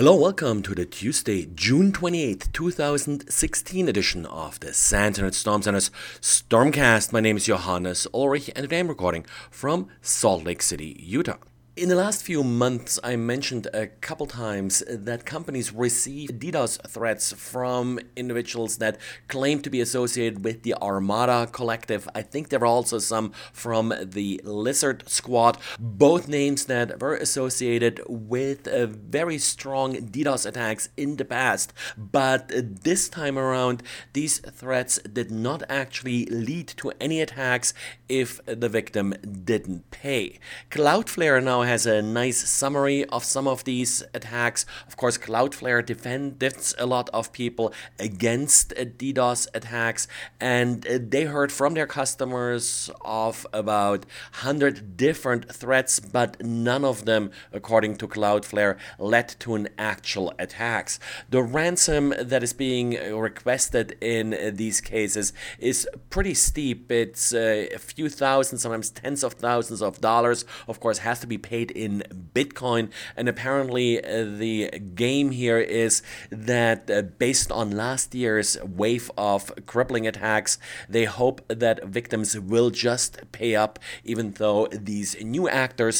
Hello, welcome to the Tuesday, June 28th, 2016 edition of the SANS Internet Storm Center's Stormcast. My name is Johannes Ulrich and today I'm recording from Salt Lake City, Utah. In the last few months, I mentioned a couple times that companies receive DDoS threats from individuals that claim to be associated with the Armada Collective. I think there were also some from the Lizard Squad, both names that were associated with uh, very strong DDoS attacks in the past. But this time around, these threats did not actually lead to any attacks if the victim didn't pay. Cloudflare now has a nice summary of some of these attacks. Of course, Cloudflare defends a lot of people against uh, DDoS attacks, and uh, they heard from their customers of about 100 different threats, but none of them, according to Cloudflare, led to an actual attacks. The ransom that is being requested in uh, these cases is pretty steep. It's a few thousand, sometimes tens of thousands of dollars. Of course, has to be paid paid in Bitcoin. And apparently, uh, the game here is that uh, based on last year's wave of crippling attacks, they hope that victims will just pay up, even though these new actors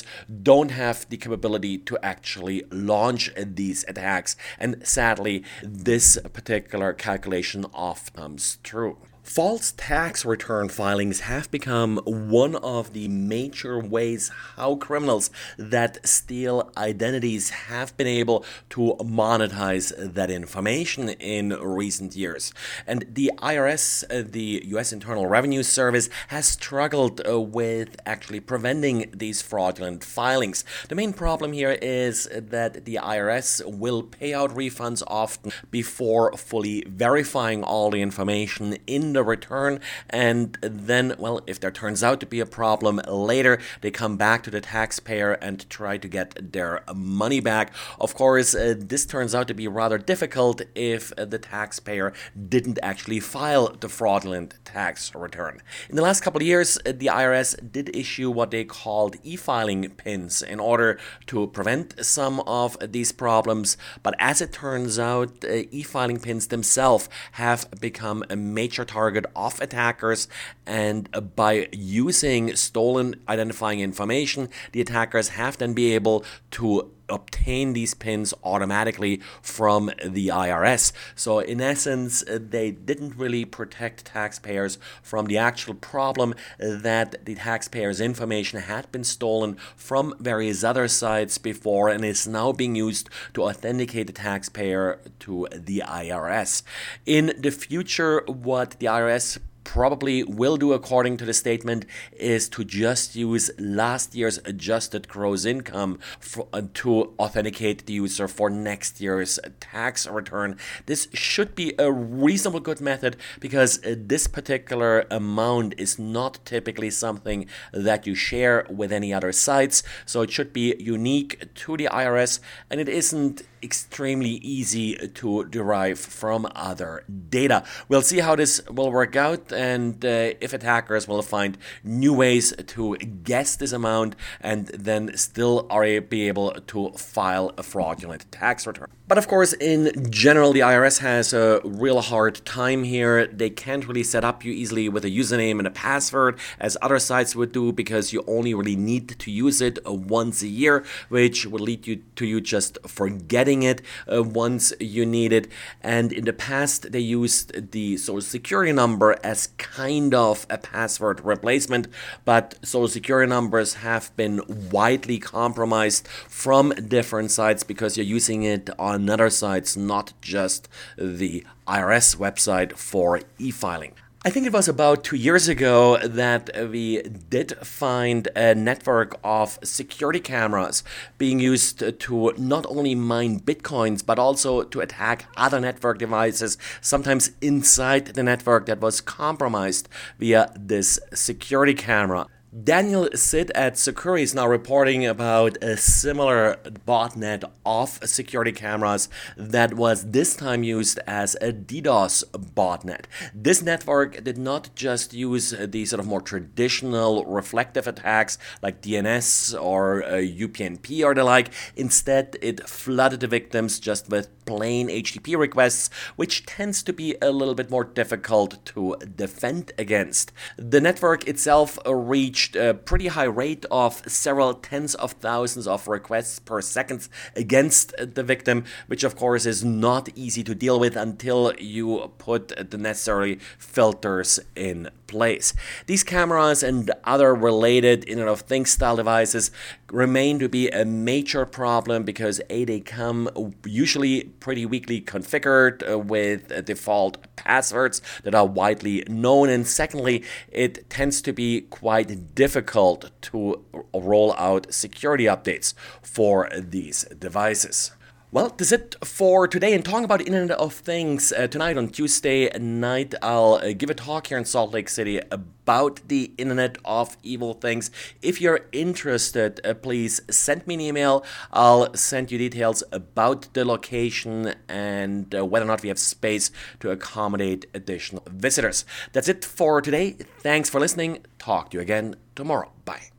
don't have the capability to actually launch these attacks. And sadly, this particular calculation often comes true. False tax return filings have become one of the major ways how criminals that steal identities have been able to monetize that information in recent years. And the IRS, uh, the US Internal Revenue Service, has struggled uh, with actually preventing these fraudulent filings. The main problem here is that the IRS will pay out refunds often before fully verifying all the information in the return. And then, well, if there turns out to be a problem later, they come back to the taxpayer and try to get their money back. Of course, uh, this turns out to be rather difficult if uh, the taxpayer didn't actually file the fraudulent tax return. In the last couple of years, uh, the IRS did issue what they called e filing pins in order to prevent some of these problems. But as it turns out, uh, e filing pins themselves have become a major target target of attackers. And by using stolen identifying information, the attackers have then be able to obtain these pins automatically from the IRS. So, in essence, they didn't really protect taxpayers from the actual problem that the taxpayers' information had been stolen from various other sites before and is now being used to authenticate the taxpayer to the IRS. In the future, what the IRS probably will do according to the statement is to just use last year's adjusted gross income for, uh, to authenticate the user for next year's tax return. This should be a reasonable good method because uh, this particular amount is not typically something that you share with any other sites. So it should be unique to the IRS and it isn't extremely easy to derive from other data. We'll see how this will work out and uh, if attackers will find new ways to guess this amount and then still are be able to file a fraudulent tax return. But of course, in general, the IRS has a real hard time here. They can't really set up you easily with a username and a password as other sites would do because you only really need to use it once a year, which would lead you to you just forgetting it uh, once you need it. And in the past, they used the social security number as kind of a password replacement, but social security numbers have been widely compromised from different sites because you're using it on other sites, not just the IRS website for e filing. I think it was about two years ago that we did find a network of security cameras being used to not only mine bitcoins but also to attack other network devices, sometimes inside the network that was compromised via this security camera. Daniel Cid at Sucuri is now reporting about a similar botnet of security cameras that was this time used as a DDoS botnet. This network did not just use the sort of more traditional reflective attacks like DNS or uh, UPnP or the like. Instead, it flooded the victims just with plain HTTP requests, which tends to be a little bit more difficult to defend against. The network itself reached a pretty high rate of several tens of thousands of requests per second against the victim, which of course is not easy to deal with until you put the necessary filters in place. These cameras and other related Internet of Things style devices remain to be a major problem because A, they come usually pretty weakly configured uh, with default passwords that are widely known, and secondly, it tends to be quite difficult to roll out security updates for these devices. Well, that's it for today. And talking about Internet of Things, uh, tonight on Tuesday night, I'll uh, give a talk here in Salt Lake City about the Internet of Evil Things. If you're interested, uh, please send me an email. I'll send you details about the location and uh, whether or not we have space to accommodate additional visitors. That's it for today. Thanks for listening. Talk to you again tomorrow. Bye.